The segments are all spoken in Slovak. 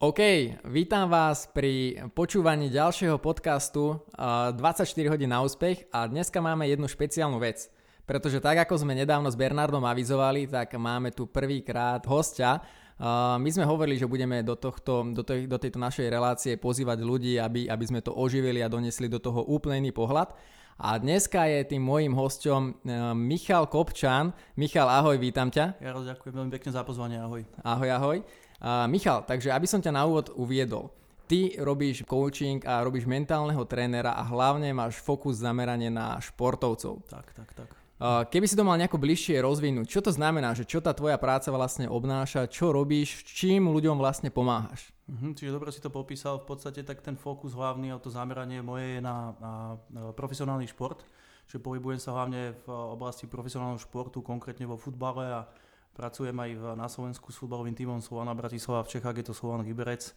OK, vítam vás pri počúvaní ďalšieho podcastu 24 hodín na úspech a dneska máme jednu špeciálnu vec. Pretože tak ako sme nedávno s Bernardom avizovali, tak máme tu prvýkrát hostia. My sme hovorili, že budeme do, tohto, do, tej, do tejto našej relácie pozývať ľudí, aby, aby sme to oživili a donesli do toho úplný iný pohľad. A dneska je tým môjim hosťom e, Michal Kopčan. Michal, ahoj, vítam ťa. Ja ďakujem veľmi pekne za pozvanie, ahoj. Ahoj, ahoj. Michal, takže aby som ťa na úvod uviedol. Ty robíš coaching a robíš mentálneho trénera a hlavne máš fokus zameranie na športovcov. Tak, tak, tak. Keby si to mal nejako bližšie rozvinúť, čo to znamená, že čo tá tvoja práca vlastne obnáša, čo robíš, čím ľuďom vlastne pomáhaš? Uh-huh, čiže dobre si to popísal, v podstate tak ten fokus hlavný a to zameranie moje je na, na, na profesionálny šport, že pohybujem sa hlavne v oblasti profesionálneho športu, konkrétne vo futbale a Pracujem aj v, na Slovensku s futbalovým tímom Slovana Bratislava, v Čechách je to Slovan Liberec.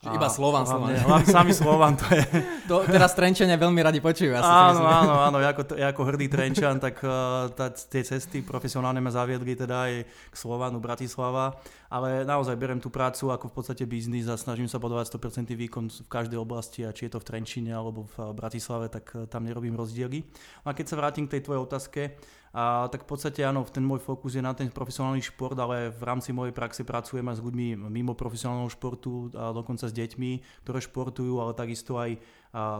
Že iba Slovan, Slovan. Hlavne, sami Slovan, to je... To teraz Trenčania veľmi radi počujú. Asi áno, áno, áno, ako, ako hrdý Trenčan, tak uh, tá, tie cesty profesionálne ma zaviedli teda aj k Slovanu Bratislava, ale naozaj berem tú prácu ako v podstate biznis a snažím sa podávať 100% výkon v každej oblasti a či je to v Trenčine alebo v Bratislave, tak uh, tam nerobím rozdiely. A keď sa vrátim k tej tvojej otázke, a tak v podstate áno, ten môj fokus je na ten profesionálny šport, ale v rámci mojej praxe pracujem aj s ľuďmi mimo profesionálneho športu, a dokonca s deťmi, ktoré športujú, ale takisto aj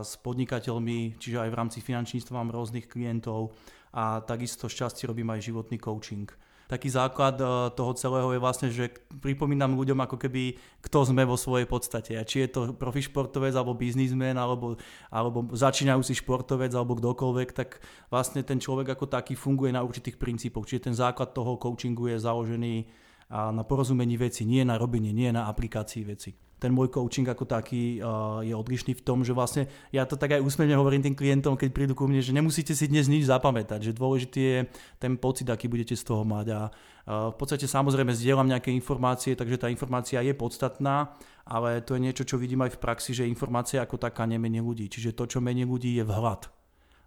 s podnikateľmi, čiže aj v rámci finančníctva mám rôznych klientov a takisto šťastie robím aj životný coaching taký základ eh, toho celého je vlastne, že pripomínam ľuďom ako keby, kto sme vo svojej podstate. A či je to profi športovec, alebo biznismen, alebo, alebo začínajúci športovec, alebo kdokoľvek, tak vlastne ten človek ako taký funguje na určitých princípoch. Čiže ten základ toho coachingu je založený na porozumení veci, nie na robenie, nie na aplikácii veci. Ten môj coaching ako taký je odlišný v tom, že vlastne ja to tak aj úsmevne hovorím tým klientom, keď prídu ku mne, že nemusíte si dnes nič zapamätať, že dôležitý je ten pocit, aký budete z toho mať. A v podstate samozrejme zdieľam nejaké informácie, takže tá informácia je podstatná, ale to je niečo, čo vidím aj v praxi, že informácia ako taká nemení ľudí, čiže to, čo mení ľudí je vhľad.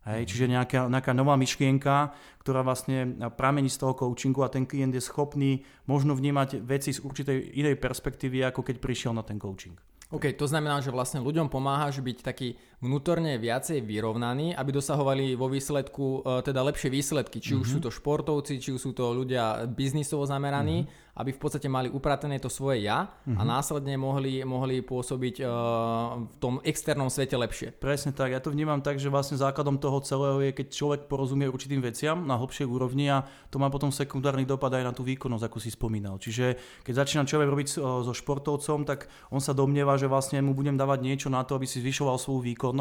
Hej, čiže nejaká, nejaká nová myšlienka, ktorá vlastne pramení z toho coachingu a ten klient je schopný možno vnímať veci z určitej inej perspektívy, ako keď prišiel na ten coaching. OK, to znamená, že vlastne ľuďom pomáhaš byť taký vnútorne viacej vyrovnaní, aby dosahovali vo výsledku e, teda lepšie výsledky. Či mm-hmm. už sú mhm. to športovci, či už sú to ľudia biznisovo zameraní, mm-hmm. aby v podstate mali upratené to svoje ja mm-hmm. a mhm. následne mohli, mohli pôsobiť uh, v tom externom svete lepšie. Presne tak, ja to vnímam tak, že vlastne základom toho celého je, keď človek porozumie určitým veciam na hlbšej úrovni a to má potom sekundárny dopad aj na tú výkonnosť, ako si spomínal. Čiže keď začína človek robiť uh, so športovcom, tak on sa domnieva, že vlastne mu budem dávať niečo na to, aby si zvyšoval svoju výkonnosť,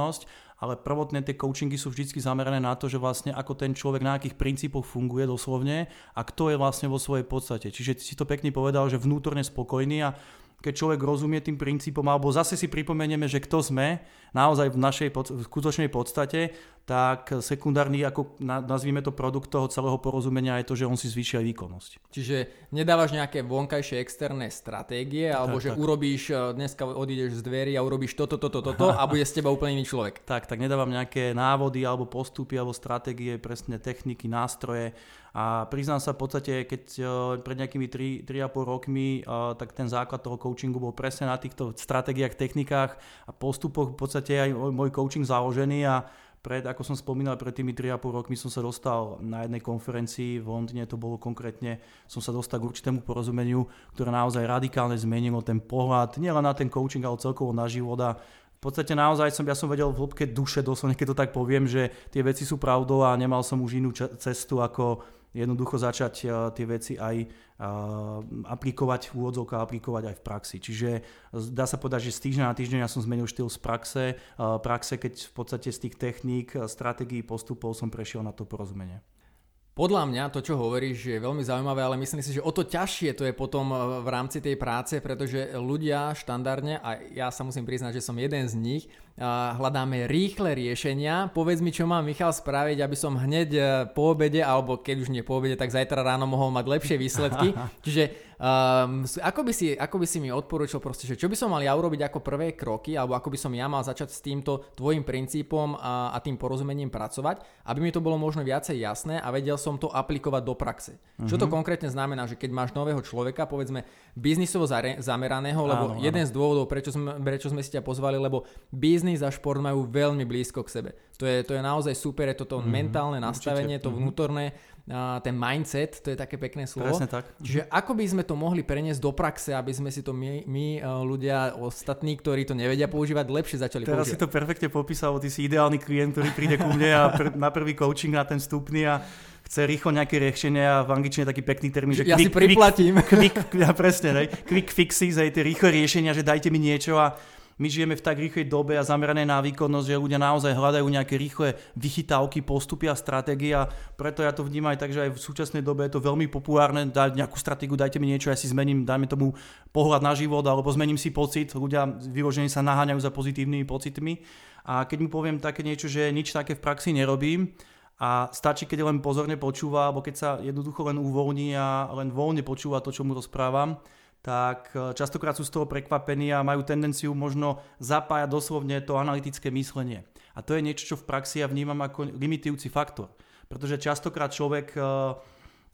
ale prvotné tie coachingy sú vždy zamerané na to, že vlastne ako ten človek na akých princípoch funguje doslovne a kto je vlastne vo svojej podstate. Čiže si to pekne povedal, že vnútorne spokojný a keď človek rozumie tým princípom, alebo zase si pripomenieme, že kto sme naozaj v našej pod, v skutočnej podstate, tak sekundárny, ako nazvíme to produkt toho celého porozumenia je to, že on si zvýši aj výkonnosť. Čiže nedávaš nejaké vonkajšie externé stratégie, alebo tak, že tak. urobíš, e, dneska odídeš z dverí a urobíš toto, toto, toto a bude z teba úplne iný človek. Tak, tak nedávam nejaké návody, alebo postupy, alebo stratégie, presne techniky, nástroje, a priznám sa v podstate, keď e, pred nejakými 3,5 rokmi, e, tak ten základ toho coachingu bol presne na týchto stratégiách, technikách a postupoch. V podstate aj môj coaching založený a pred, ako som spomínal, pred tými 3,5 rokmi som sa dostal na jednej konferencii v Londýne, to bolo konkrétne, som sa dostal k určitému porozumeniu, ktoré naozaj radikálne zmenilo ten pohľad, nielen na ten coaching, ale celkovo na život. A v podstate naozaj som, ja som vedel v hĺbke duše, doslovne keď to tak poviem, že tie veci sú pravdou a nemal som už inú cestu ako jednoducho začať eh, tie veci aj eh, aplikovať v úvodzovkách, aplikovať aj v praxi. Čiže dá sa povedať, že z týždňa na týždeň ja som zmenil štýl z praxe, eh, praxe, keď v podstate z tých techník, stratégií, postupov som prešiel na to porozumenie. Podľa mňa to, čo hovoríš, je veľmi zaujímavé, ale myslím si, že o to ťažšie to je potom v rámci tej práce, pretože ľudia štandardne, a ja sa musím priznať, že som jeden z nich, hľadáme rýchle riešenia. Povedz mi, čo má Michal spraviť, aby som hneď e, po obede, alebo keď už nie po obede, tak zajtra ráno mohol mať lepšie výsledky. Čiže Um, ako, by si, ako by si mi odporúčil proste, že čo by som mal ja urobiť ako prvé kroky, alebo ako by som ja mal začať s týmto tvojim princípom a, a tým porozumením pracovať, aby mi to bolo možno viacej jasné a vedel som to aplikovať do praxe. Uh-huh. Čo to mhm. konkrétne znamená, že keď máš nového človeka, povedzme biznisovo zameraného, lebo áno, jeden áno. z dôvodov, prečo sme, prečo sme si ťa pozvali, lebo biznis a šport majú veľmi blízko k sebe. To je, to je naozaj super, je to uh-huh. mentálne nastavenie, Určite. to vnútorné ten mindset, to je také pekné slovo. Presne tak. Čiže ako by sme to mohli preniesť do praxe, aby sme si to my, my ľudia ostatní, ktorí to nevedia používať, lepšie začali Teraz používať. si to perfektne popísal, ty si ideálny klient, ktorý príde ku mne a pr- na prvý coaching na ten stupný a chce rýchlo nejaké riešenie a v angličtine taký pekný termín, že ja quick, si priplatím. Quick, quick, ja presne, ne? quick fixes, aj tie rýchle riešenia, že dajte mi niečo a my žijeme v tak rýchlej dobe a zamerané na výkonnosť, že ľudia naozaj hľadajú nejaké rýchle vychytávky, postupy a stratégie a preto ja to vnímam aj tak, že aj v súčasnej dobe je to veľmi populárne, dať nejakú stratégiu, dajte mi niečo, ja si zmením, dajme tomu pohľad na život alebo zmením si pocit, ľudia vyložení sa naháňajú za pozitívnymi pocitmi. A keď mu poviem také niečo, že nič také v praxi nerobím, a stačí, keď len pozorne počúva, alebo keď sa jednoducho len uvoľní a len voľne počúva to, čo mu rozprávam, tak e, častokrát sú z toho prekvapení a majú tendenciu možno zapájať doslovne to analytické myslenie. A to je niečo, čo v praxi ja vnímam ako limitujúci faktor. Pretože častokrát človek e,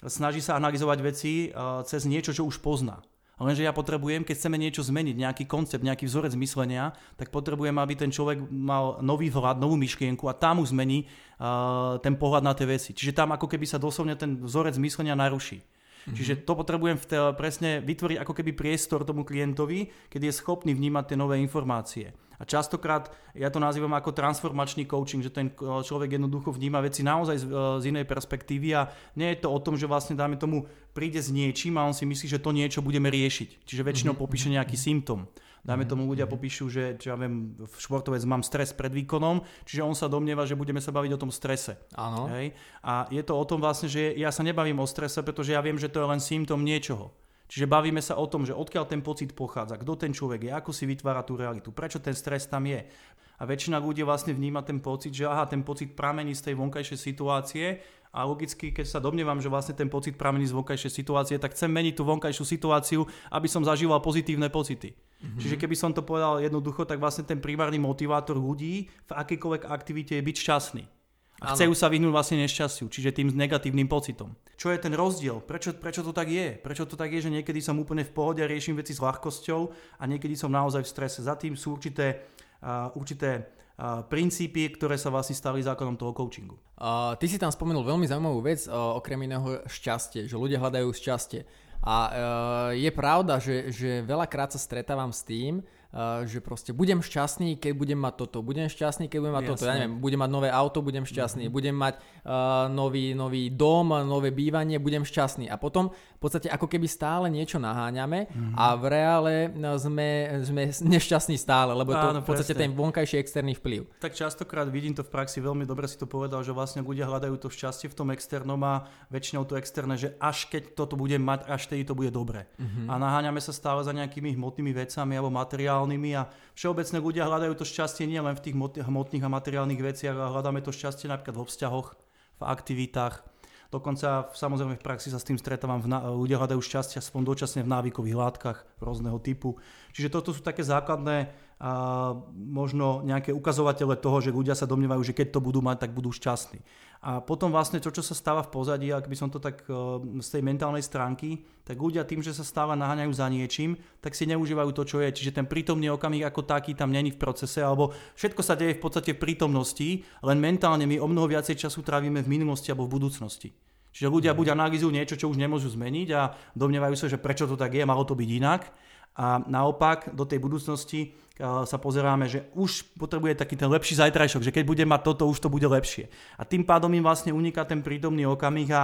snaží sa analyzovať veci e, cez niečo, čo už pozná. Lenže ja potrebujem, keď chceme niečo zmeniť, nejaký koncept, nejaký vzorec myslenia, tak potrebujem, aby ten človek mal nový vhľad, novú myšlienku a tam už zmení uh, ten pohľad na tie veci. Čiže tam ako keby sa doslovne ten vzorec myslenia naruší. Mm-hmm. Čiže to potrebujem v te, presne vytvoriť ako keby priestor tomu klientovi, keď je schopný vnímať tie nové informácie. A častokrát ja to nazývam ako transformačný coaching, že ten e, človek jednoducho vníma veci naozaj z, e, z inej perspektívy a nie je to o tom, že vlastne dáme tomu príde s niečím a on si myslí, že to niečo budeme riešiť. Čiže väčšinou mm-hmm. popíše nejaký symptom. Dajme tomu ľudia popíšu, že čo ja viem, v športovec mám stres pred výkonom, čiže on sa domnieva, že budeme sa baviť o tom strese. Áno. Hej? A je to o tom vlastne, že ja sa nebavím o strese, pretože ja viem, že to je len symptom niečoho. Čiže bavíme sa o tom, že odkiaľ ten pocit pochádza, kto ten človek je, ako si vytvára tú realitu, prečo ten stres tam je. A väčšina ľudí vlastne vníma ten pocit, že aha, ten pocit pramení z tej vonkajšej situácie a logicky, keď sa domnievam, že vlastne ten pocit pramení z vonkajšej situácie, tak chcem meniť tú vonkajšiu situáciu, aby som zažíval pozitívne pocity. Mm-hmm. Čiže keby som to povedal jednoducho, tak vlastne ten primárny motivátor ľudí v akýkoľvek aktivite je byť šťastný. A chcú sa vyhnúť vlastne nešťastiu, čiže tým negatívnym pocitom. Čo je ten rozdiel? Prečo, prečo to tak je? Prečo to tak je, že niekedy som úplne v pohode a riešim veci s ľahkosťou a niekedy som naozaj v strese? Za tým sú určité, uh, určité princípy, ktoré sa vlastne stali základom toho coachingu. Uh, ty si tam spomenul veľmi zaujímavú vec, okrem iného šťastie, že ľudia hľadajú šťastie. A uh, je pravda, že, že veľakrát sa stretávam s tým, že proste budem šťastný, keď budem mať toto, budem šťastný, keď budem mať Jasne. toto, ja neviem, budem mať nové auto, budem šťastný, mm-hmm. budem mať uh, nový, nový dom, nové bývanie, budem šťastný. A potom v podstate ako keby stále niečo naháňame mm-hmm. a v reále no, sme, sme nešťastní stále, lebo Áno, to v podstate presne. ten vonkajší externý vplyv. Tak častokrát vidím to v praxi, veľmi dobre si to povedal, že vlastne ľudia hľadajú to šťastie v tom externom a väčšinou to externé, že až keď toto budem mať, až tedy to bude dobre. Mm-hmm. A naháňame sa stále za nejakými hmotnými vecami alebo materiálmi materiálnymi a všeobecne ľudia hľadajú to šťastie nielen v tých hmotných a materiálnych veciach, ale hľadáme to šťastie napríklad vo vzťahoch, v aktivitách. Dokonca samozrejme v praxi sa s tým stretávam, ľudia hľadajú šťastie aspoň dočasne v návykových látkach rôzneho typu. Čiže toto sú také základné a možno nejaké ukazovatele toho, že ľudia sa domnievajú, že keď to budú mať, tak budú šťastní. A potom vlastne to, čo sa stáva v pozadí, ak by som to tak z tej mentálnej stránky, tak ľudia tým, že sa stále naháňajú za niečím, tak si neužívajú to, čo je. Čiže ten prítomný okamih ako taký tam není v procese, alebo všetko sa deje v podstate v prítomnosti, len mentálne my o mnoho viacej času trávime v minulosti alebo v budúcnosti. Čiže ľudia mhm. buď analýzujú niečo, čo už nemôžu zmeniť a domnievajú sa, že prečo to tak je, malo to byť inak. A naopak do tej budúcnosti sa pozeráme, že už potrebuje taký ten lepší zajtrajšok, že keď bude mať toto, už to bude lepšie. A tým pádom im vlastne uniká ten prítomný okamih a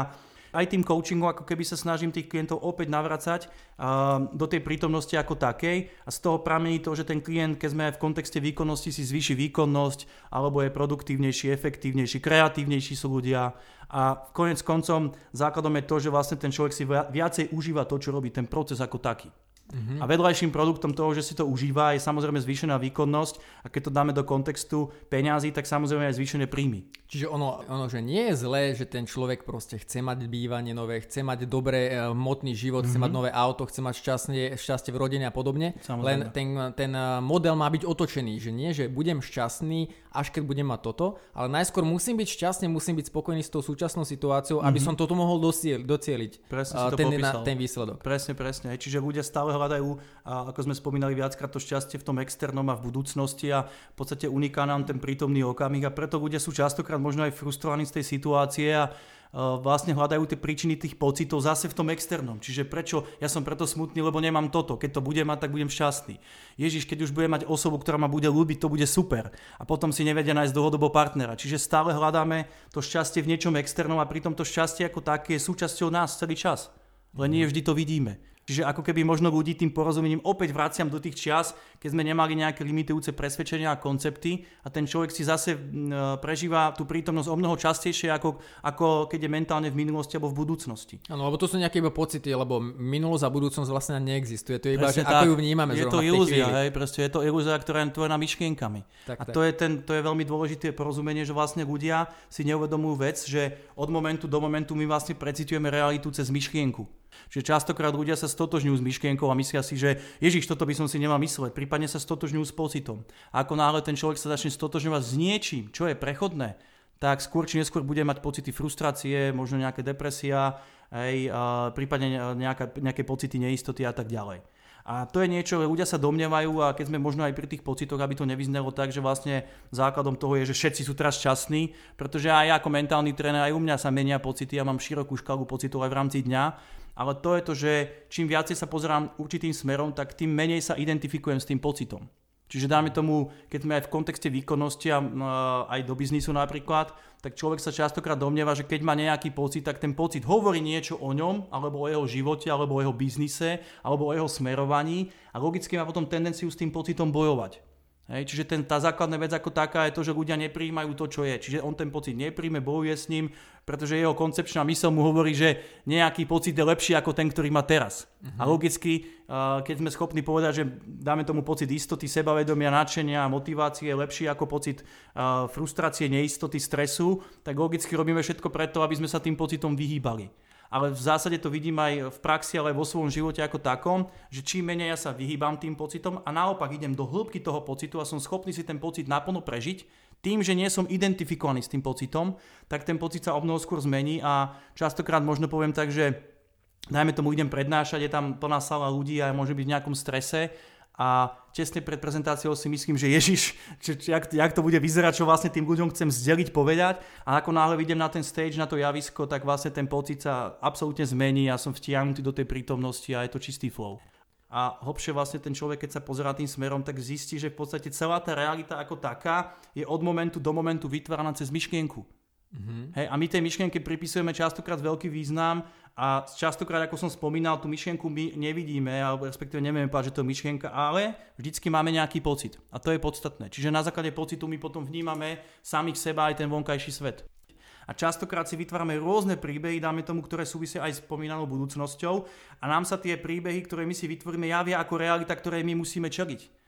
aj tým coachingom ako keby sa snažím tých klientov opäť navracať uh, do tej prítomnosti ako takej a z toho pramení to, že ten klient, keď sme aj v kontexte výkonnosti si zvýši výkonnosť alebo je produktívnejší, efektívnejší, kreatívnejší sú ľudia a konec koncom základom je to, že vlastne ten človek si viacej užíva to, čo robí, ten proces ako taký. Uh-huh. A vedľajším produktom toho, že si to užíva, je samozrejme zvýšená výkonnosť a keď to dáme do kontextu peňazí, tak samozrejme aj zvýšené príjmy. Čiže ono, ono, že nie je zlé, že ten človek proste chce mať bývanie nové, chce mať dobré uh, hmotný život, uh-huh. chce mať mhm. nové auto, chce mať šťastie, šťastie v rodine a podobne. Samozrejme. Len ten, ten e, model má byť otočený, že nie, že budem šťastný, až keď budem mať toto, ale najskôr musím byť šťastný, musím byť spokojný s tou súčasnou situáciou, uh-huh. aby som toto mohol docieliť. Presne uh, ten, na, ten výsledok. Presne, presne. Čiže ľudia stále hľadajú, ako sme spomínali viackrát, to šťastie v tom externom a v budúcnosti a v podstate uniká nám ten prítomný okamih a preto ľudia sú častokrát možno aj frustrovaní z tej situácie a vlastne hľadajú tie príčiny tých pocitov zase v tom externom. Čiže prečo ja som preto smutný, lebo nemám toto. Keď to budem mať, tak budem šťastný. Ježiš, keď už budem mať osobu, ktorá ma bude ľúbiť, to bude super. A potom si nevedia nájsť dlhodobo partnera. Čiže stále hľadáme to šťastie v niečom externom a pritom to šťastie ako také je súčasťou nás celý čas. Len nie vždy to vidíme. Čiže ako keby možno ľudí tým porozumením opäť vraciam do tých čias, keď sme nemali nejaké limitujúce presvedčenia a koncepty a ten človek si zase prežíva tú prítomnosť o mnoho častejšie, ako, ako keď je mentálne v minulosti alebo v budúcnosti. Áno, lebo to sú nejaké iba pocity, lebo minulosť a budúcnosť vlastne neexistuje. To je iba, že tak, ako ju vnímame. Je to ilúzia, hej, proste je to ilúzia, ktorá je tvorená myšlienkami. Tak, a tak. To, je ten, to je veľmi dôležité porozumenie, že vlastne ľudia si neuvedomujú vec, že od momentu do momentu my vlastne precitujeme realitu cez myšlienku. Čiže častokrát ľudia sa stotožňujú s myšlienkou a myslia si, že Ježiš, toto by som si nemal mysleť. Prípadne sa stotožňujú s pocitom. A ako náhle ten človek sa začne stotožňovať s niečím, čo je prechodné, tak skôr či neskôr bude mať pocity frustrácie, možno nejaké depresia, hej, prípadne nejaká, nejaké pocity neistoty a tak ďalej. A to je niečo, ľudia sa domnievajú a keď sme možno aj pri tých pocitoch, aby to nevyznelo tak, že vlastne základom toho je, že všetci sú teraz šťastní, pretože aj ako mentálny tréner, aj u mňa sa menia pocity, ja mám širokú škálu pocitov aj v rámci dňa ale to je to, že čím viacej sa pozerám určitým smerom, tak tým menej sa identifikujem s tým pocitom. Čiže dáme tomu, keď sme aj v kontexte výkonnosti a aj do biznisu napríklad, tak človek sa častokrát domnieva, že keď má nejaký pocit, tak ten pocit hovorí niečo o ňom, alebo o jeho živote, alebo o jeho biznise, alebo o jeho smerovaní a logicky má potom tendenciu s tým pocitom bojovať. Hej, čiže ten, tá základná vec ako taká je to, že ľudia nepríjmajú to, čo je. Čiže on ten pocit nepríjme, bojuje s ním, pretože jeho koncepčná mysl mu hovorí, že nejaký pocit je lepší ako ten, ktorý má teraz. Uh-huh. A logicky, keď sme schopní povedať, že dáme tomu pocit istoty, sebavedomia, nadšenia a motivácie je lepší ako pocit frustrácie, neistoty, stresu, tak logicky robíme všetko preto, aby sme sa tým pocitom vyhýbali ale v zásade to vidím aj v praxi, ale vo svojom živote ako takom, že čím menej ja sa vyhýbam tým pocitom a naopak idem do hĺbky toho pocitu a som schopný si ten pocit naplno prežiť, tým, že nie som identifikovaný s tým pocitom, tak ten pocit sa o skôr zmení a častokrát možno poviem tak, že najmä tomu idem prednášať, je tam plná sala ľudí a môže byť v nejakom strese a tesne pred prezentáciou si myslím, že Ježiš, či, jak, jak to bude vyzerať, čo vlastne tým ľuďom chcem zdeliť, povedať a ako náhle idem na ten stage, na to javisko, tak vlastne ten pocit sa absolútne zmení a som vtiahnutý do tej prítomnosti a je to čistý flow. A hlbšie vlastne ten človek, keď sa pozerá tým smerom, tak zistí, že v podstate celá tá realita ako taká je od momentu do momentu vytváraná cez myšlienku. Mm-hmm. Hej, a my tej myšlienke pripisujeme častokrát veľký význam a častokrát, ako som spomínal, tú myšlienku my nevidíme, alebo respektíve nevieme povedať, že to je myšlienka, ale vždycky máme nejaký pocit. A to je podstatné. Čiže na základe pocitu my potom vnímame samých seba aj ten vonkajší svet. A častokrát si vytvárame rôzne príbehy, dáme tomu, ktoré súvisia aj s spomínanou budúcnosťou a nám sa tie príbehy, ktoré my si vytvoríme, javia ako realita, ktorej my musíme čeliť.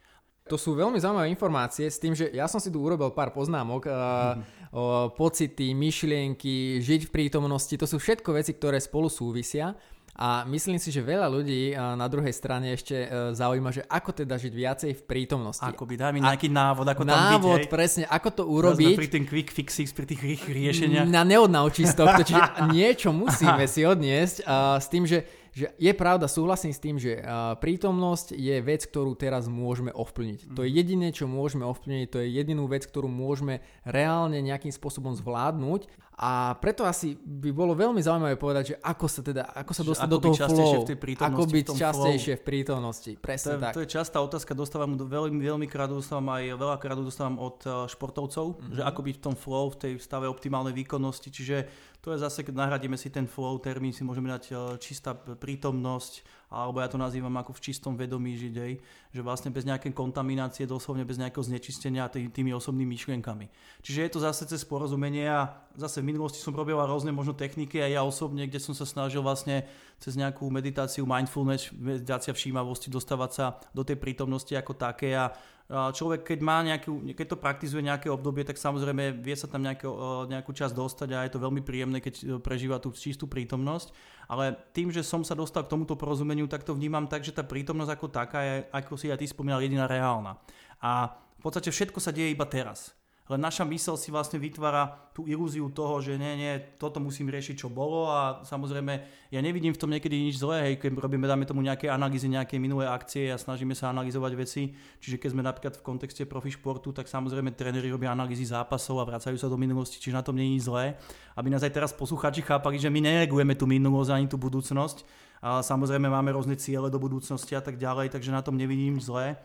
To sú veľmi zaujímavé informácie s tým, že ja som si tu urobil pár poznámok, mm-hmm. o, pocity, myšlienky, žiť v prítomnosti, to sú všetko veci, ktoré spolu súvisia. A myslím si, že veľa ľudí na druhej strane ešte e, zaujíma, že ako teda žiť viacej v prítomnosti. Ako by daj mi nejaký návod, ako tam Návod, byť, presne, ako to urobiť. Pri tým quick fixes, pri tých rýchlych riešeniach. Na neodnaučistok, čiže niečo musíme si odniesť a s tým, že že je pravda, súhlasím s tým, že prítomnosť je vec, ktorú teraz môžeme ovplyvniť. Mm. To je mhm. jediné, čo môžeme ovplyvniť, to je jedinú vec, ktorú môžeme reálne nejakým spôsobom zvládnuť a preto asi by bolo veľmi zaujímavé povedať, že ako sa teda, ako sa dostať do toho flow, ako byť častejšie v prítomnosti, presne to, tak. To je častá otázka, dostávam veľmi, veľmi krát dostávam aj veľa krát dostávam od uh, športovcov, mm-hmm. že ako byť v tom flow, v tej stave optimálnej výkonnosti, čiže to je zase, keď nahradíme si ten flow termín, si môžeme dať uh, čistá prítomnosť, alebo ja to nazývam ako v čistom vedomí žiť, hej, že vlastne bez nejakej kontaminácie, doslovne bez nejakého znečistenia tý, tými osobnými myšlienkami. Čiže je to zase cez porozumenie a zase v minulosti som robil rôzne možno techniky aj ja osobne, kde som sa snažil vlastne cez nejakú meditáciu, mindfulness, meditácia všímavosti dostávať sa do tej prítomnosti ako také a človek, keď má nejakú, keď to praktizuje nejaké obdobie, tak samozrejme vie sa tam nejaké, nejakú časť dostať a je to veľmi príjemné, keď prežíva tú čistú prítomnosť. Ale tým, že som sa dostal k tomuto porozumeniu, tak to vnímam tak, že tá prítomnosť ako taká je, ako si aj ty spomínal, jediná reálna. A v podstate všetko sa deje iba teraz len naša mysel si vlastne vytvára tú ilúziu toho, že nie, nie, toto musím riešiť, čo bolo a samozrejme ja nevidím v tom niekedy nič zlé, hej, keď robíme, dáme tomu nejaké analýzy, nejaké minulé akcie a snažíme sa analyzovať veci, čiže keď sme napríklad v kontexte profi športu, tak samozrejme tréneri robia analýzy zápasov a vracajú sa do minulosti, čiže na tom nie je zlé, aby nás aj teraz poslucháči chápali, že my neregujeme tú minulosť ani tú budúcnosť, a samozrejme máme rôzne ciele do budúcnosti a tak ďalej, takže na tom nevidím zlé.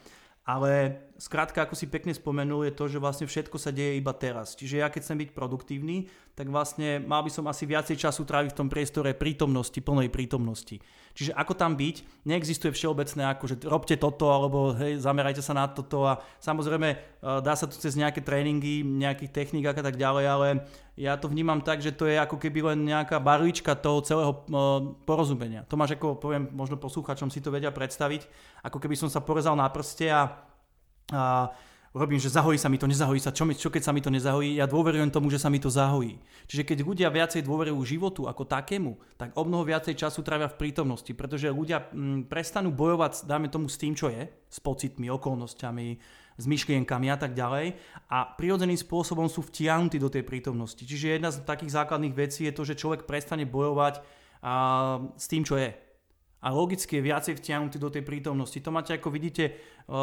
Ale skrátka, ako si pekne spomenul, je to, že vlastne všetko sa deje iba teraz. Čiže ja keď chcem byť produktívny, tak vlastne mal by som asi viacej času tráviť v tom priestore prítomnosti, plnej prítomnosti. Čiže ako tam byť, neexistuje všeobecné ako, že robte toto, alebo hej, zamerajte sa na toto a samozrejme e, dá sa to cez nejaké tréningy, nejakých techník a tak ďalej, ale ja to vnímam tak, že to je ako keby len nejaká barlička toho celého uh, porozumenia. Tomáš, ako poviem, možno posluchačom si to vedia predstaviť, ako keby som sa porezal na prste a, a robím, že zahojí sa mi to, nezahojí sa, čo, mi, čo keď sa mi to nezahojí, ja dôverujem tomu, že sa mi to zahojí. Čiže keď ľudia viacej dôverujú životu ako takému, tak o mnoho viacej času trávia v prítomnosti, pretože ľudia m, mm, prestanú bojovať, dáme tomu s tým, čo je, s pocitmi, okolnostiami, s myšlienkami a tak ďalej a prirodzeným spôsobom sú vtiahnutí do tej prítomnosti. Čiže jedna z takých základných vecí je to, že človek prestane bojovať a, s tým, čo je a logicky je viacej vtiahnutý do tej prítomnosti. To máte, ako vidíte, e,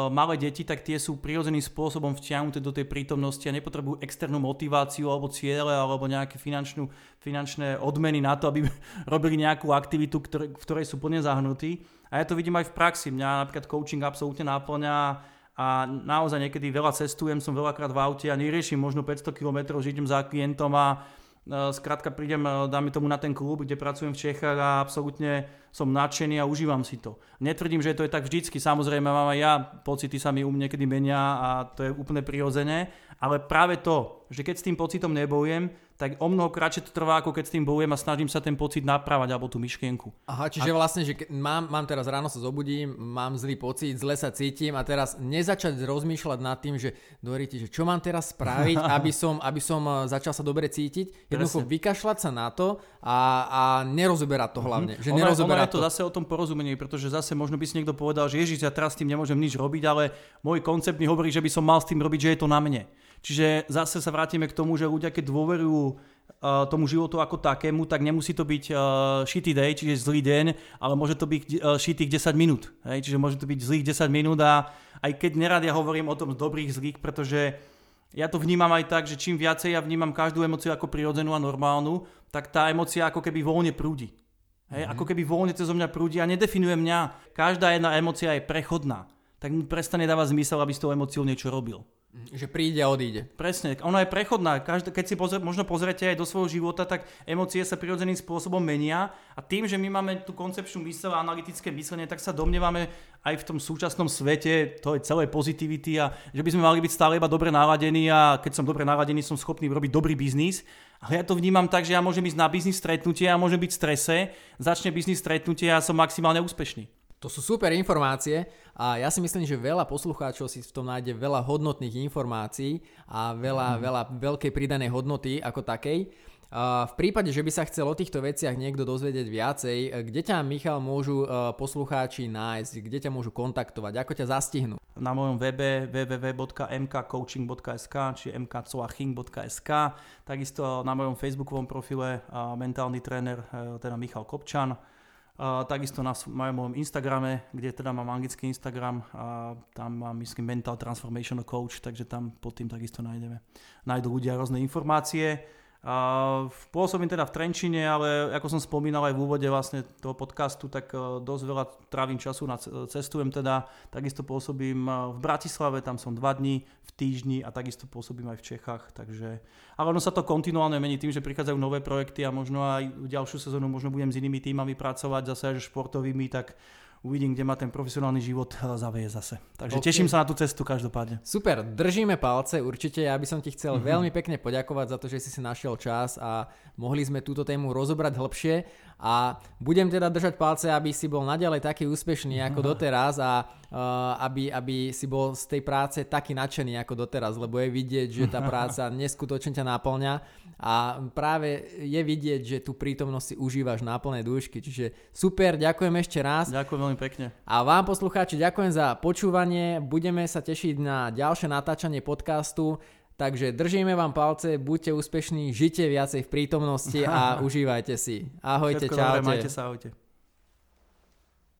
malé deti, tak tie sú prirodzeným spôsobom vtiahnuté do tej prítomnosti a nepotrebujú externú motiváciu alebo ciele alebo nejaké finančnú, finančné odmeny na to, aby robili nejakú aktivitu, ktoré, v ktorej sú plne zahnutí. A ja to vidím aj v praxi. Mňa napríklad coaching absolútne náplňa a naozaj niekedy veľa cestujem, som veľakrát v aute a neriešim možno 500 km, že idem za klientom a Skrátka prídem, dáme tomu na ten klub, kde pracujem v Čechách a absolútne som nadšený a užívam si to. Netvrdím, že to je tak vždycky, samozrejme mám aj ja, pocity sa mi u niekedy menia a to je úplne prirodzené, ale práve to, že keď s tým pocitom nebojujem, tak o mnoho kratšie to trvá, ako keď s tým bojujem a snažím sa ten pocit napravať alebo tú myšlienku. Aha, čiže a... vlastne, že mám, mám teraz ráno sa zobudím, mám zlý pocit, zle sa cítim a teraz nezačať rozmýšľať nad tým, že dohoríte, že čo mám teraz spraviť, aby som, aby som eh, začal sa dobre cítiť. Jednoducho vykašľať sa na to a, a nerozoberať to hlavne. Mm-hmm. Že ono, ono je to, to zase o tom porozumení, pretože zase možno by si niekto povedal, že ježiš, ja teraz s tým nemôžem nič robiť, ale môj koncept mi hovorí, že by som mal s tým robiť, že je to na mne. Čiže zase sa vrátime k tomu, že ľudia, keď dôverujú uh, tomu životu ako takému, tak nemusí to byť uh, shitty day, čiže zlý deň, ale môže to byť uh, shitých 10 minút. Hej? Čiže môže to byť zlých 10 minút a aj keď nerad ja hovorím o tom dobrých, zlých, pretože ja to vnímam aj tak, že čím viacej ja vnímam každú emociu ako prirodzenú a normálnu, tak tá emocia ako keby voľne prúdi. Hej, mm-hmm. ako keby voľne cez mňa prúdi a nedefinuje mňa. Každá jedna emocia je prechodná. Tak mu prestane dávať zmysel, aby s tou emociou niečo robil. Že príde a odíde. Presne, ona je prechodná. Každý, keď si pozre, možno pozrete aj do svojho života, tak emócie sa prirodzeným spôsobom menia a tým, že my máme tú koncepčnú mysel a analytické myslenie, tak sa domnievame aj v tom súčasnom svete, to je celé pozitivity a že by sme mali byť stále iba dobre naladení a keď som dobre naladený, som schopný robiť dobrý biznis. Ale ja to vnímam tak, že ja môžem ísť na biznis stretnutie a môžem byť v strese, začne biznis stretnutie a som maximálne úspešný. To sú super informácie a ja si myslím, že veľa poslucháčov si v tom nájde veľa hodnotných informácií a veľa, mm. veľa veľkej pridanej hodnoty ako takej. V prípade, že by sa chcel o týchto veciach niekto dozvedieť viacej, kde ťa, Michal, môžu e, poslucháči nájsť, kde ťa môžu kontaktovať, ako ťa zastihnú? Na mojom webe www.mkcoaching.sk či mkcoaching.sk takisto na mojom facebookovom profile mentálny tréner, e, teda Michal Kopčan takisto na mojom Instagrame, kde teda mám anglický Instagram a tam mám, myslím, Mental Transformation Coach, takže tam pod tým takisto nájdeme. Nájdú ľudia rôzne informácie A pôsobím teda v Trenčine, ale ako som spomínal aj v úvode vlastne toho podcastu, tak e, dosť veľa trávim času, na cestujem teda, takisto pôsobím e, v Bratislave, tam som dva dní v týždni a takisto pôsobím aj v Čechách, takže, ale ono sa to kontinuálne mení tým, že prichádzajú nové projekty a možno aj v ďalšiu sezónu možno budem s inými týmami pracovať, zase aj športovými, tak uvidím, kde ma ten profesionálny život eh, zavie zase. Takže okay. teším sa na tú cestu každopádne. Super, držíme palce určite. Ja by som ti chcel mm-hmm. veľmi pekne poďakovať za to, že si si našiel čas a mohli sme túto tému rozobrať hĺbšie a budem teda držať palce, aby si bol naďalej taký úspešný ako doteraz a uh, aby, aby si bol z tej práce taký nadšený ako doteraz, lebo je vidieť, že tá práca neskutočne ťa náplňa a práve je vidieť, že tú prítomnosť si užívaš na plné dúšky, čiže super, ďakujem ešte raz. Ďakujem veľmi pekne. A vám poslucháči, ďakujem za počúvanie, budeme sa tešiť na ďalšie natáčanie podcastu. Takže držíme vám palce, buďte úspešní, žite viacej v prítomnosti a užívajte si. Ahojte, Všetko čaute. Dobre, majte sa, ahojte.